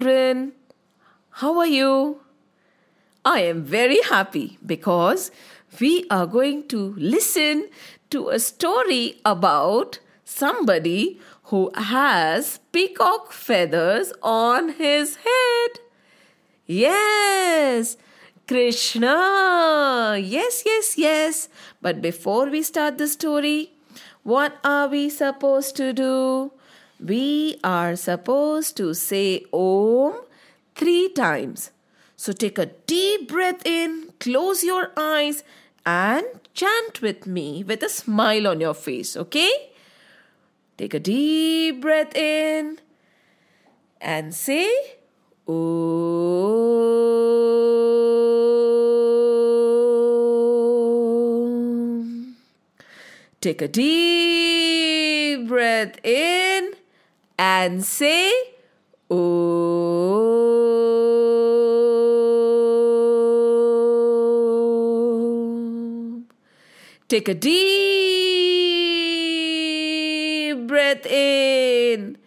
children. How are you? I am very happy because we are going to listen to a story about somebody who has peacock feathers on his head. Yes, Krishna. Yes, yes, yes. But before we start the story, what are we supposed to do? We are supposed to say Om three times. So take a deep breath in, close your eyes, and chant with me with a smile on your face, okay? Take a deep breath in and say Om. Take a deep breath in and say Om. Take a deep breath in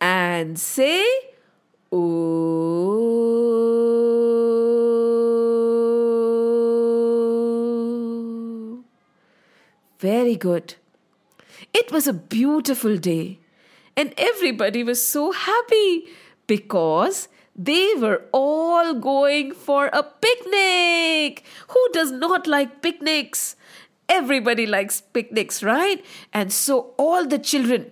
and say Om. Very good. It was a beautiful day and everybody was so happy because they were all going for a picnic. Who does not like picnics? Everybody likes picnics, right? And so all the children,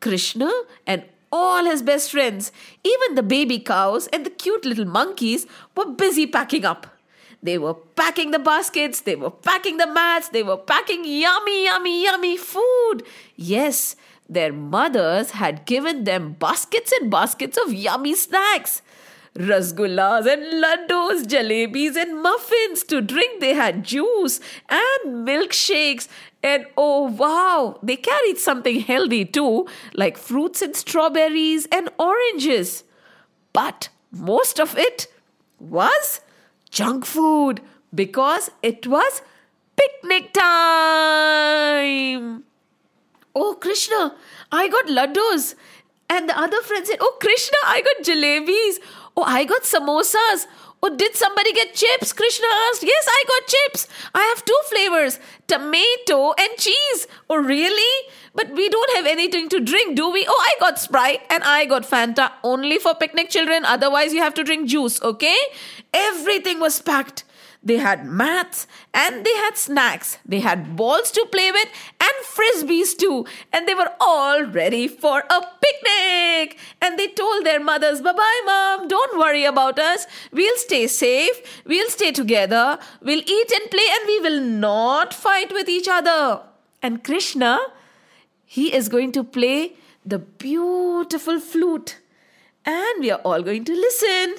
Krishna and all his best friends, even the baby cows and the cute little monkeys, were busy packing up. They were packing the baskets, they were packing the mats, they were packing yummy, yummy, yummy food. Yes, their mothers had given them baskets and baskets of yummy snacks. Rasgullas and laddus, jalebis and muffins. To drink, they had juice and milkshakes. And oh wow, they carried something healthy too, like fruits and strawberries and oranges. But most of it was junk food because it was picnic time. Krishna, I got laddus. And the other friend said, Oh, Krishna, I got jalebis. Oh, I got samosas. Oh, did somebody get chips? Krishna asked. Yes, I got chips. I have two flavors tomato and cheese. Oh, really? But we don't have anything to drink, do we? Oh, I got Sprite and I got Fanta only for picnic children. Otherwise, you have to drink juice, okay? Everything was packed. They had mats and they had snacks. They had balls to play with and frisbees too. And they were all ready for a picnic. And they told their mothers, Bye bye, mom. Don't worry about us. We'll stay safe. We'll stay together. We'll eat and play and we will not fight with each other. And Krishna, he is going to play the beautiful flute. And we are all going to listen.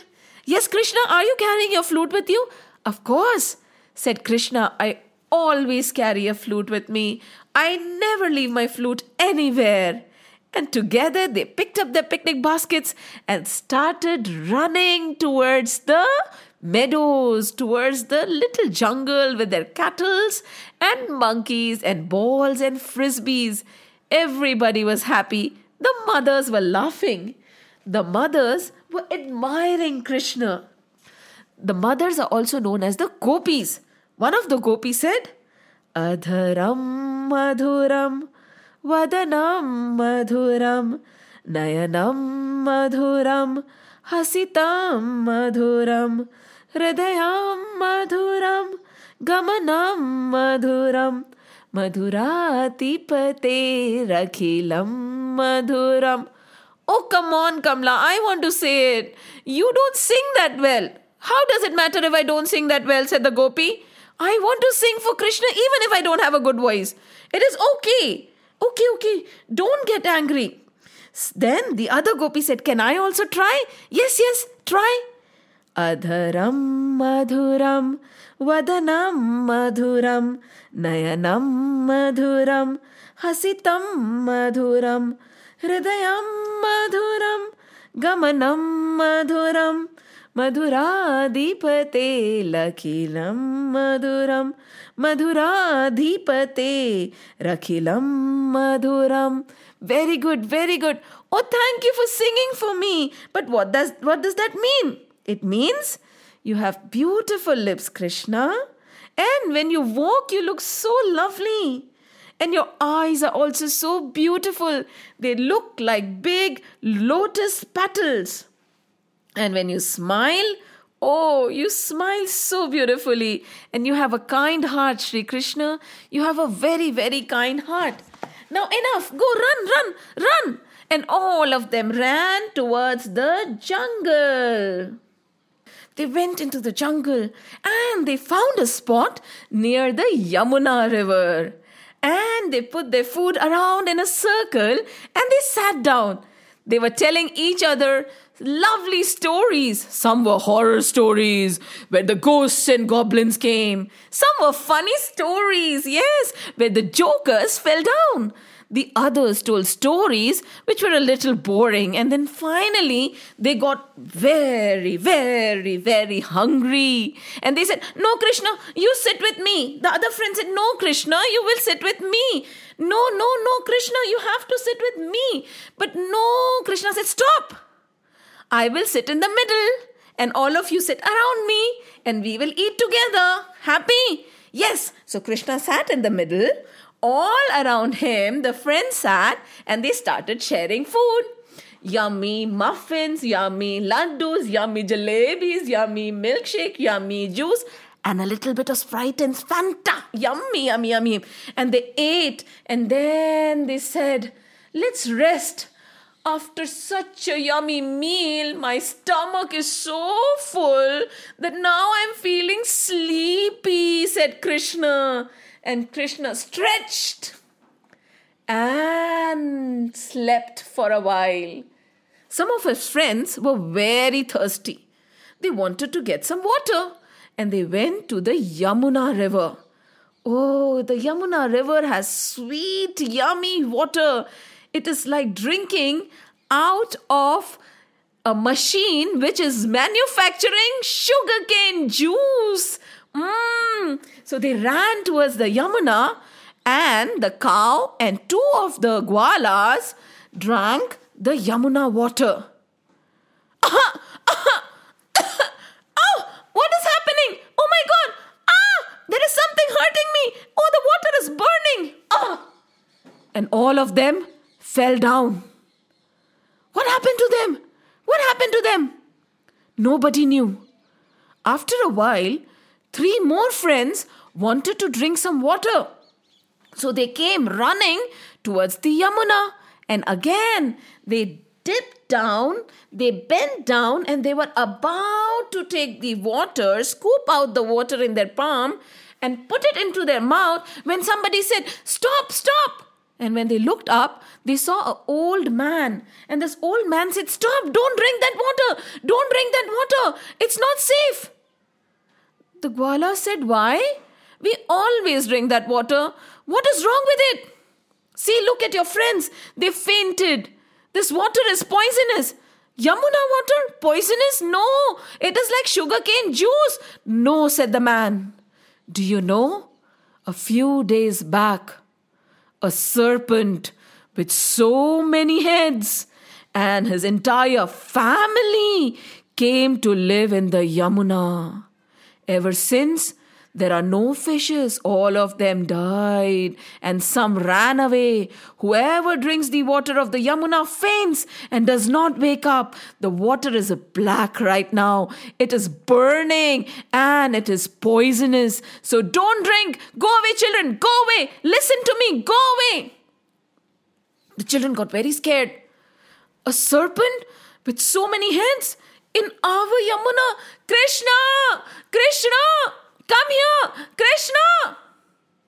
Yes, Krishna, are you carrying your flute with you? Of course, said Krishna. I always carry a flute with me. I never leave my flute anywhere. And together they picked up their picnic baskets and started running towards the meadows, towards the little jungle with their cattle and monkeys and balls and frisbees. Everybody was happy. The mothers were laughing. The mothers were admiring Krishna. The mothers are also known as the gopis. One of the gopis said, Adharam madhuram, vadanam madhuram, nayanam madhuram, hasitam madhuram, hridayam madhuram, madhuram, madhuratipate rakhilam madhuram. Oh, come on, Kamla, I want to say it. You don't sing that well. How does it matter if I don't sing that well? said the gopi. I want to sing for Krishna even if I don't have a good voice. It is okay. Okay, okay. Don't get angry. Then the other gopi said, Can I also try? Yes, yes, try. Adharam madhuram, vadanam madhuram, nayanam madhuram, hasitam madhuram, hridayam madhuram, gamanam madhuram, मधुराधिपते लखिलं मधुरं मधुराधिपते रखिलं मधुरम very good very good Oh, thank you for singing for me. But what does what does that mean? It means you have beautiful lips, Krishna. And when you walk, you look so lovely. And your eyes are also so beautiful. They look like big lotus petals. And when you smile, oh, you smile so beautifully. And you have a kind heart, Sri Krishna. You have a very, very kind heart. Now, enough. Go run, run, run. And all of them ran towards the jungle. They went into the jungle and they found a spot near the Yamuna river. And they put their food around in a circle and they sat down. They were telling each other lovely stories. Some were horror stories where the ghosts and goblins came. Some were funny stories, yes, where the jokers fell down. The others told stories which were a little boring, and then finally they got very, very, very hungry. And they said, No, Krishna, you sit with me. The other friend said, No, Krishna, you will sit with me. No, no, no, Krishna, you have to sit with me. But no, Krishna said, Stop. I will sit in the middle, and all of you sit around me, and we will eat together. Happy? Yes. So Krishna sat in the middle all around him, the friends sat and they started sharing food. Yummy muffins, yummy laddus, yummy jalebis, yummy milkshake, yummy juice, and a little bit of Sprite and Fanta. Yummy, yummy, yummy. And they ate and then they said, Let's rest. After such a yummy meal, my stomach is so full that now I'm feeling sleepy, said Krishna. And Krishna stretched and slept for a while. Some of his friends were very thirsty. They wanted to get some water and they went to the Yamuna river. Oh, the Yamuna river has sweet, yummy water. It is like drinking out of a machine which is manufacturing sugarcane juice. Mmm. So they ran towards the Yamuna, and the cow and two of the gwalas drank the Yamuna water. Ah, ah, oh, what is happening? Oh my god! Ah, there is something hurting me. Oh, the water is burning. Ah. And all of them fell down. What happened to them? What happened to them? Nobody knew. After a while, three more friends wanted to drink some water. So they came running towards the Yamuna. And again, they dipped down, they bent down, and they were about to take the water, scoop out the water in their palm, and put it into their mouth when somebody said, Stop, stop. And when they looked up, they saw an old man. And this old man said, Stop, don't drink that water. Don't drink that water. It's not safe. The Gwala said, Why? We always drink that water. What is wrong with it? See, look at your friends. They fainted. This water is poisonous. Yamuna water? Poisonous? No. It is like sugarcane juice. No, said the man. Do you know? A few days back, a serpent with so many heads and his entire family came to live in the Yamuna. Ever since, there are no fishes. All of them died, and some ran away. Whoever drinks the water of the Yamuna faints and does not wake up. The water is black right now. It is burning and it is poisonous. So don't drink. Go away, children. Go away. Listen to me. Go away. The children got very scared. A serpent with so many heads? In our Yamuna. Krishna! Krishna! Come here! Krishna!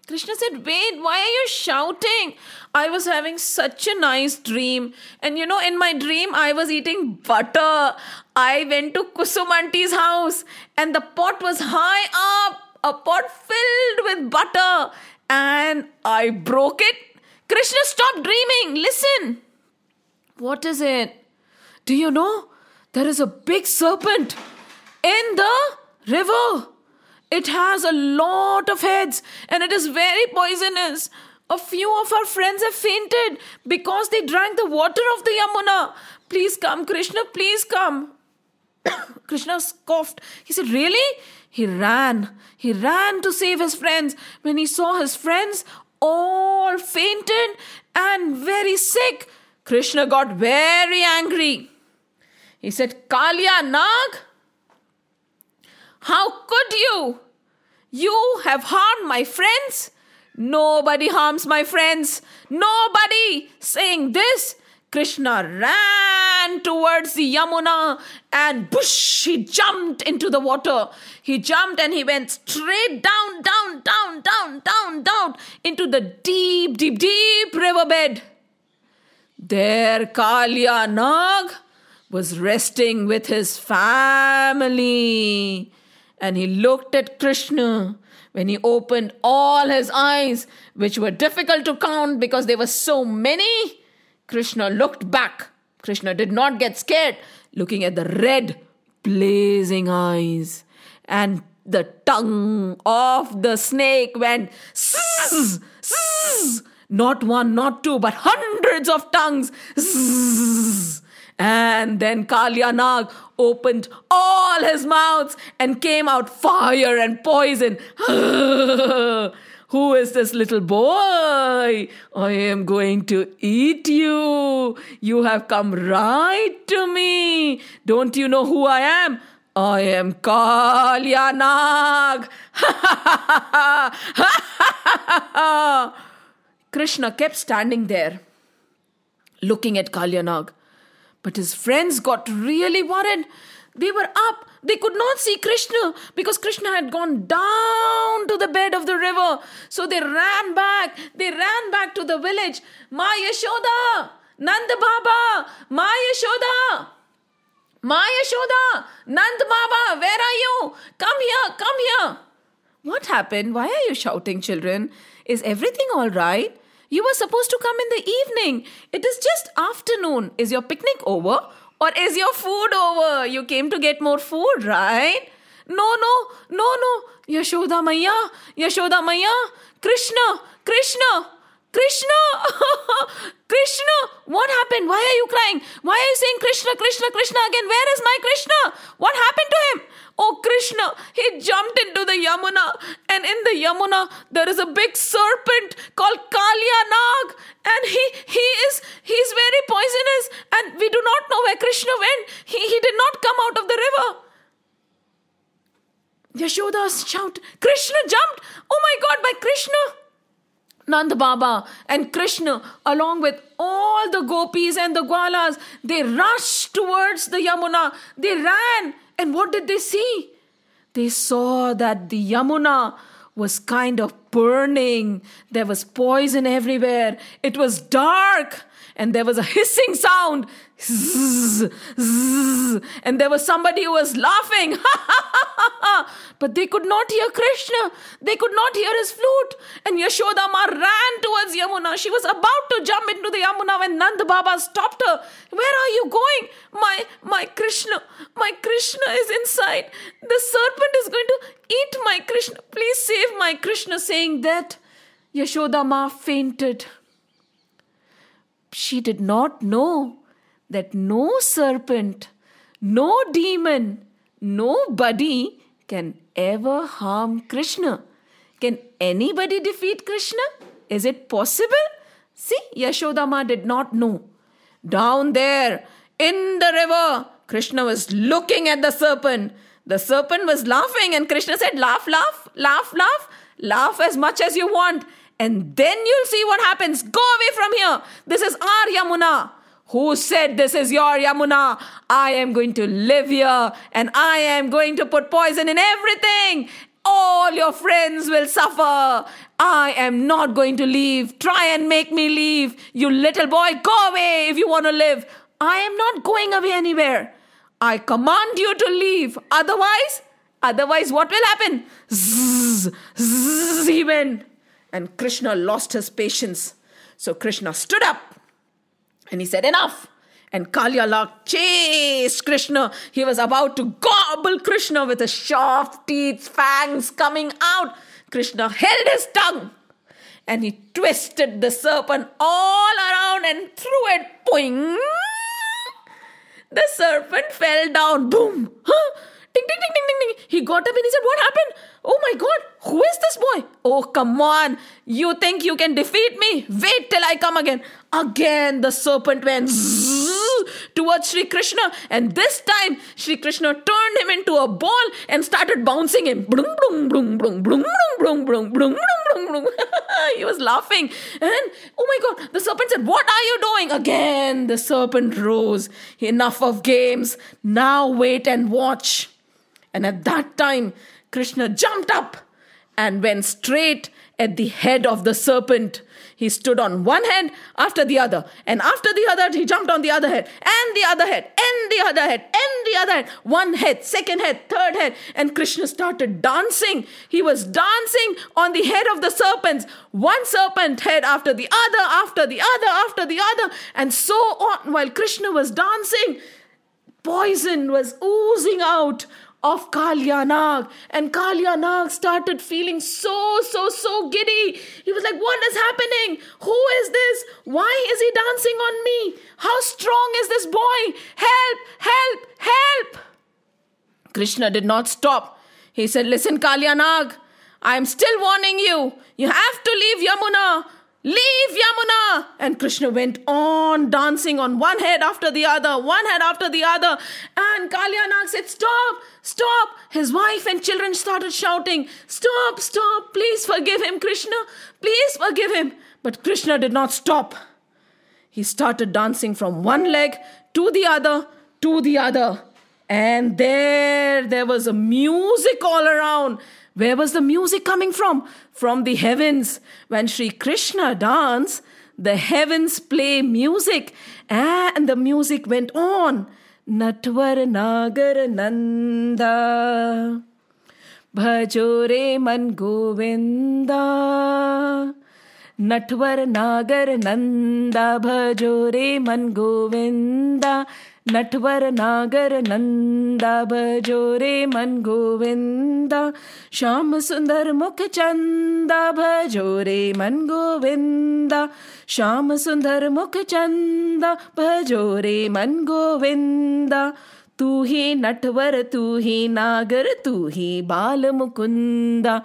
Krishna said, Wait, why are you shouting? I was having such a nice dream. And you know, in my dream, I was eating butter. I went to Kusumanti's house and the pot was high up, a pot filled with butter. And I broke it. Krishna, stop dreaming. Listen. What is it? Do you know? There is a big serpent in the river. It has a lot of heads and it is very poisonous. A few of our friends have fainted because they drank the water of the Yamuna. Please come, Krishna, please come. Krishna scoffed. He said, Really? He ran. He ran to save his friends. When he saw his friends all fainted and very sick, Krishna got very angry. He said, Kalya Nag, how could you? You have harmed my friends. Nobody harms my friends. Nobody. Saying this, Krishna ran towards the Yamuna and bush, he jumped into the water. He jumped and he went straight down, down, down, down, down, down into the deep, deep, deep riverbed. There, Kalya Nag was resting with his family. And he looked at Krishna when he opened all his eyes, which were difficult to count because there were so many. Krishna looked back. Krishna did not get scared, looking at the red, blazing eyes. And the tongue of the snake went zzz, zzz. Not one, not two, but hundreds of tongues. Zzz. And then Kalyanag opened all his mouths and came out fire and poison. Who is this little boy? I am going to eat you. You have come right to me. Don't you know who I am? I am Kalyanag. Krishna kept standing there, looking at Kalyanag. But his friends got really worried. They were up. They could not see Krishna because Krishna had gone down to the bed of the river. So they ran back. They ran back to the village. Ma Yashoda! Nand Baba! Ma Yashoda! Ma Yashoda! Nand Baba! Where are you? Come here! Come here! What happened? Why are you shouting, children? Is everything all right? You were supposed to come in the evening. It is just afternoon. Is your picnic over? Or is your food over? You came to get more food, right? No, no, no, no. Yashoda Maya, Yashoda Maya, Krishna, Krishna, Krishna, Krishna. What happened? Why are you crying? Why are you saying Krishna, Krishna, Krishna again? Where is my Krishna? What happened to him? Oh, Krishna, he jumped into the Yamuna, and in the Yamuna there is a big serpent called Kalya Nag, and he he is he's very poisonous, and we do not know where Krishna went. He he did not come out of the river. Yashoda shout, Krishna jumped! Oh my god, by Krishna! Nand Baba and Krishna, along with all the gopis and the gwalas, they rushed towards the Yamuna. They ran and what did they see? They saw that the Yamuna was kind of burning. There was poison everywhere. It was dark and there was a hissing sound. And there was somebody who was laughing. but they could not hear Krishna. They could not hear his flute. And Yashodama ran towards Yamuna. She was about to jump into the Yamuna when Nand Baba stopped her. Where are you going? My my Krishna, my Krishna is inside. The serpent is going to eat my Krishna. Please save my Krishna. Saying that, Yashodama fainted she did not know that no serpent, no demon, nobody can ever harm Krishna. Can anybody defeat Krishna? Is it possible? See, Yashodama did not know. Down there in the river, Krishna was looking at the serpent. The serpent was laughing, and Krishna said, Laugh, laugh, laugh, laugh, laugh as much as you want. And then you'll see what happens. Go away from here. This is our Yamuna. Who said this is your Yamuna? I am going to live here and I am going to put poison in everything. All your friends will suffer. I am not going to leave. Try and make me leave. You little boy, go away if you want to live. I am not going away anywhere. I command you to leave. Otherwise, otherwise, what will happen? Zzz, zzz, he went. And Krishna lost his patience. So Krishna stood up and he said, Enough. And Kalyanag chased Krishna. He was about to gobble Krishna with his sharp teeth, fangs coming out. Krishna held his tongue and he twisted the serpent all around and threw it. Boing! The serpent fell down. Boom! Huh? Ding, ding, ding, ding, ding, ding. He got up and he said, What happened? Oh my God, who is? Oh, come on. You think you can defeat me? Wait till I come again. Again, the serpent went towards Sri Krishna, and this time Sri Krishna turned him into a ball and started bouncing him. he was laughing, and oh my god, the serpent said, What are you doing? Again, the serpent rose. Enough of games. Now wait and watch. And at that time, Krishna jumped up and went straight at the head of the serpent. He stood on one head after the other, and after the other, he jumped on the other head, and the other head, and the other head, and the other head. One head, second head, third head, and Krishna started dancing. He was dancing on the head of the serpents, one serpent head after the other, after the other, after the other, and so on. While Krishna was dancing, poison was oozing out of Kalyanag. And Kalyanag started feeling so, so, so giddy. He was like, What is happening? Who is this? Why is he dancing on me? How strong is this boy? Help, help, help. Krishna did not stop. He said, Listen, Kalyanag, I am still warning you. You have to leave Yamuna. Leave Yamuna! And Krishna went on dancing on one head after the other, one head after the other. And Kalyanag said, Stop, stop. His wife and children started shouting, Stop, stop, please forgive him, Krishna, please forgive him. But Krishna did not stop. He started dancing from one leg to the other, to the other. And there, there was a music all around. Where was the music coming from? From the heavens. When Sri Krishna danced, the heavens play music ah, and the music went on. Natwar Nagar Nanda Bhajore Man Govinda Natwar Nagar Nanda Bhajore Man Govinda Natwar नागर नन्न्द भ जोरे मन गोविन्द। श्याम सुन्दर मुख चन्द भो रे मन गोविन्द। श्याम सुन्दर मुखचन्द भ जोरे मन गोविन्द। नटवर तू तूही नागर तू तूहि बालमुकुन्द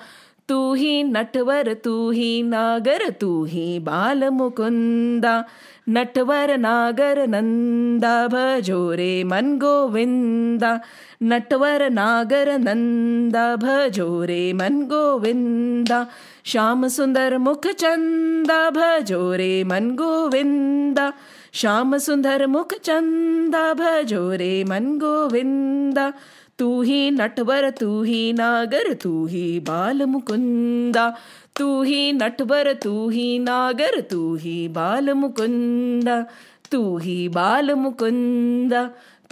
तू तूहीं नटवर तू तूहि नागर तू तूहि बालमुकुन्दा नटवर नागर नन्द भजोरे मन गोविन्दा नटवर नागर नन्दा भजोरे मन गोविन्द श्याम सुन्दर मुख चन्द भोरे मन गोविन्दा श्याम सुन्दर मुखचन्द भोरे मन गोविन्दा तू ही नटवर तू ही नागर तू ही बाल मुकुंदा तू ही नटवर तू ही नागर तू ही बाल मुकुंदा तू ही बाल मुकुंदा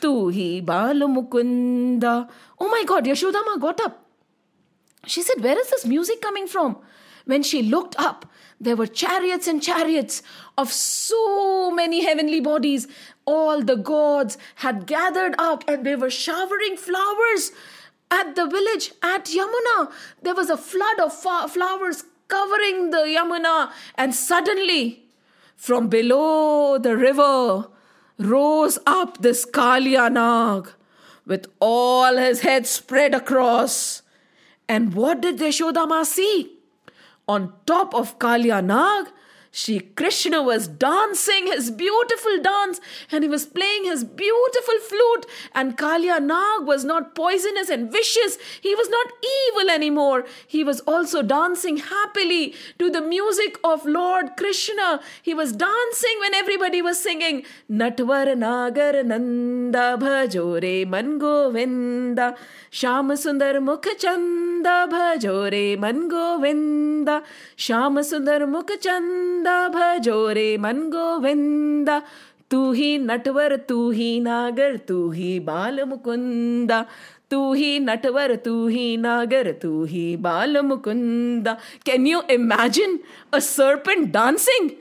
तू ही Bal Mukunda Oh my god, Yashodama got up. She said, Where is this music coming from? When she looked up, there were chariots and chariots of so many heavenly bodies. All the gods had gathered up and they were showering flowers at the village at Yamuna. There was a flood of flowers covering the Yamuna, and suddenly, from below the river, rose up this Kalyanag with all his head spread across. And what did Yashodama see? On top of Kalyanag Shri Krishna was dancing his beautiful dance and he was playing his beautiful flute. And Kalya Nag was not poisonous and vicious. He was not evil anymore. He was also dancing happily to the music of Lord Krishna. He was dancing when everybody was singing Natwar Nagar Nanda Bhajore Man Govinda Sham Sundar Mukh Bhajore Man Govinda Sham Sundar Mukh Govinda भजो रे मन गोविंदा तू ही नटवर तू ही नागर तू ही बाल मुकुंदा तू ही नटवर तू ही नागर तू ही Bal Mukunda can you imagine a serpent dancing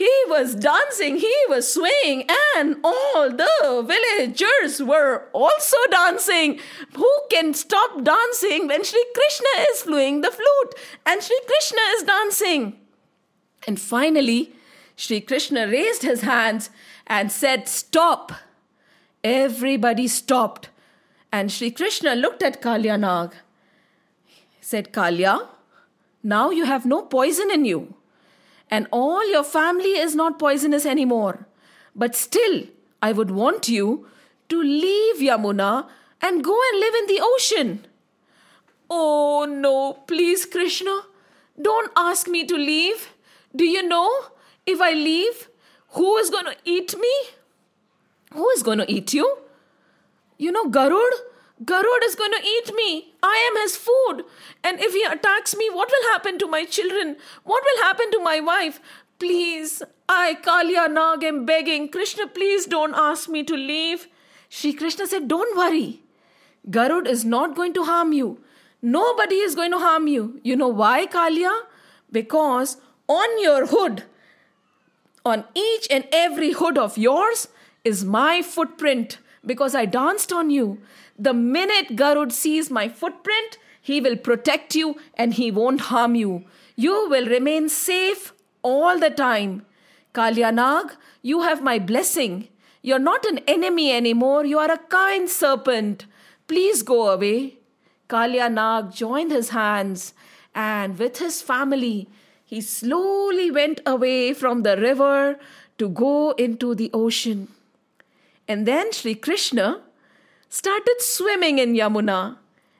He was dancing, he was swaying, and all the villagers were also dancing. Who can stop dancing when Sri Krishna is playing the flute and Sri Krishna is dancing? And finally, Sri Krishna raised his hands and said, Stop. Everybody stopped. And Sri Krishna looked at Kalya Nag. He said, Kalya, now you have no poison in you. And all your family is not poisonous anymore. But still, I would want you to leave Yamuna and go and live in the ocean. Oh no, please, Krishna, don't ask me to leave. Do you know if I leave, who is going to eat me? Who is going to eat you? You know, Garud? Garud is going to eat me. I am his food. And if he attacks me, what will happen to my children? What will happen to my wife? Please, I, Kalya Nag, am begging. Krishna, please don't ask me to leave. Shri Krishna said, Don't worry. Garud is not going to harm you. Nobody is going to harm you. You know why, Kalya? Because on your hood, on each and every hood of yours, is my footprint because I danced on you. The minute Garud sees my footprint, he will protect you and he won't harm you. You will remain safe all the time. Kalyanag, you have my blessing. You're not an enemy anymore. You are a kind serpent. Please go away. Kalyanag joined his hands and with his family, he slowly went away from the river to go into the ocean. And then Sri Krishna started swimming in Yamuna.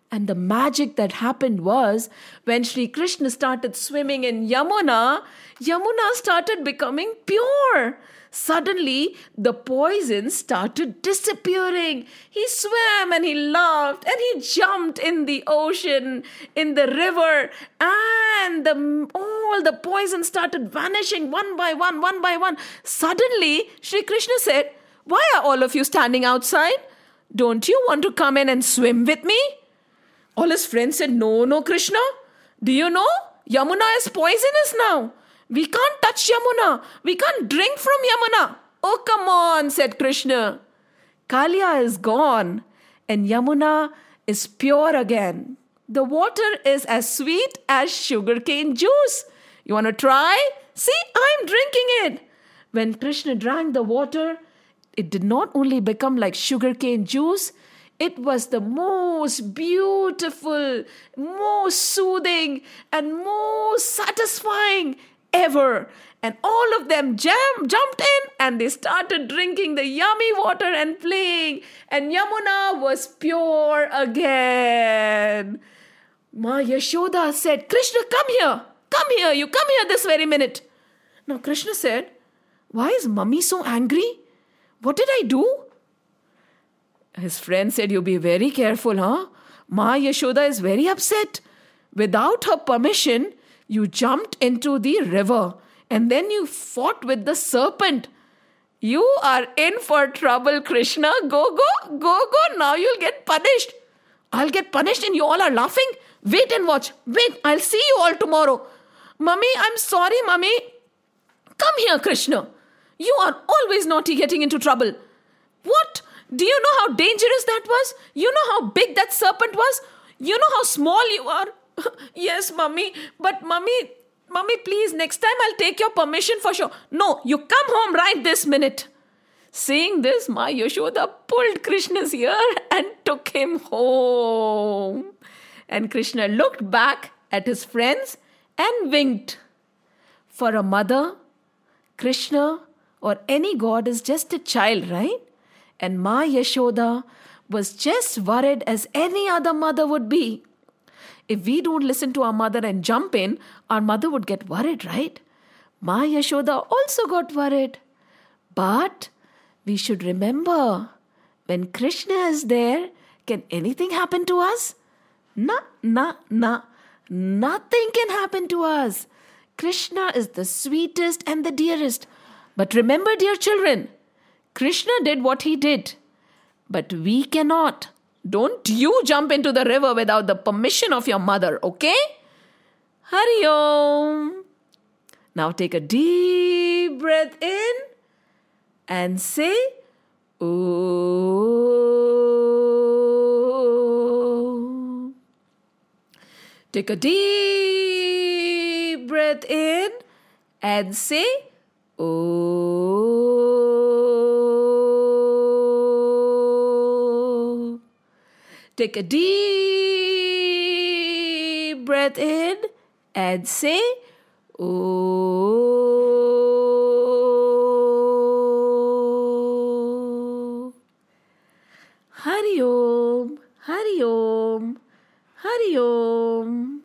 And the magic that happened was when Sri Krishna started swimming in Yamuna, Yamuna started becoming pure. Suddenly, the poison started disappearing. He swam and he laughed and he jumped in the ocean, in the river, and the, all the poison started vanishing one by one, one by one. Suddenly, Sri Krishna said, Why are all of you standing outside? Don't you want to come in and swim with me? All his friends said, No, no, Krishna. Do you know? Yamuna is poisonous now. We can't touch Yamuna. We can't drink from Yamuna. Oh, come on, said Krishna. Kalya is gone and Yamuna is pure again. The water is as sweet as sugarcane juice. You want to try? See, I'm drinking it. When Krishna drank the water, it did not only become like sugarcane juice, it was the most beautiful, most soothing, and most satisfying ever. And all of them jam- jumped in and they started drinking the yummy water and playing. And Yamuna was pure again. Ma Yashoda said, Krishna, come here. Come here. You come here this very minute. Now Krishna said, Why is mummy so angry? What did I do? His friend said, You be very careful, huh? Ma Yashoda is very upset. Without her permission, you jumped into the river and then you fought with the serpent. You are in for trouble, Krishna. Go, go, go, go. Now you'll get punished. I'll get punished and you all are laughing. Wait and watch. Wait, I'll see you all tomorrow. Mummy, I'm sorry, Mummy. Come here, Krishna. You are always naughty getting into trouble. What? Do you know how dangerous that was? You know how big that serpent was? You know how small you are? yes, mummy. But mummy, mummy, please, next time I'll take your permission for sure. No, you come home right this minute. Seeing this, my Yashoda pulled Krishna's ear and took him home. And Krishna looked back at his friends and winked. For a mother, Krishna or any god is just a child, right? And Ma Yashoda was just worried as any other mother would be. If we don't listen to our mother and jump in, our mother would get worried, right? Ma Yashoda also got worried. But we should remember when Krishna is there, can anything happen to us? Na, na, na. Nothing can happen to us. Krishna is the sweetest and the dearest. But remember, dear children, Krishna did what he did, but we cannot. Don't you jump into the river without the permission of your mother, okay? Hari Om. Now take a deep breath in and say, Om. Take a deep breath in and say Oh. Take a deep breath in and say Oh. Hari Om, Hari Om, Hari Om.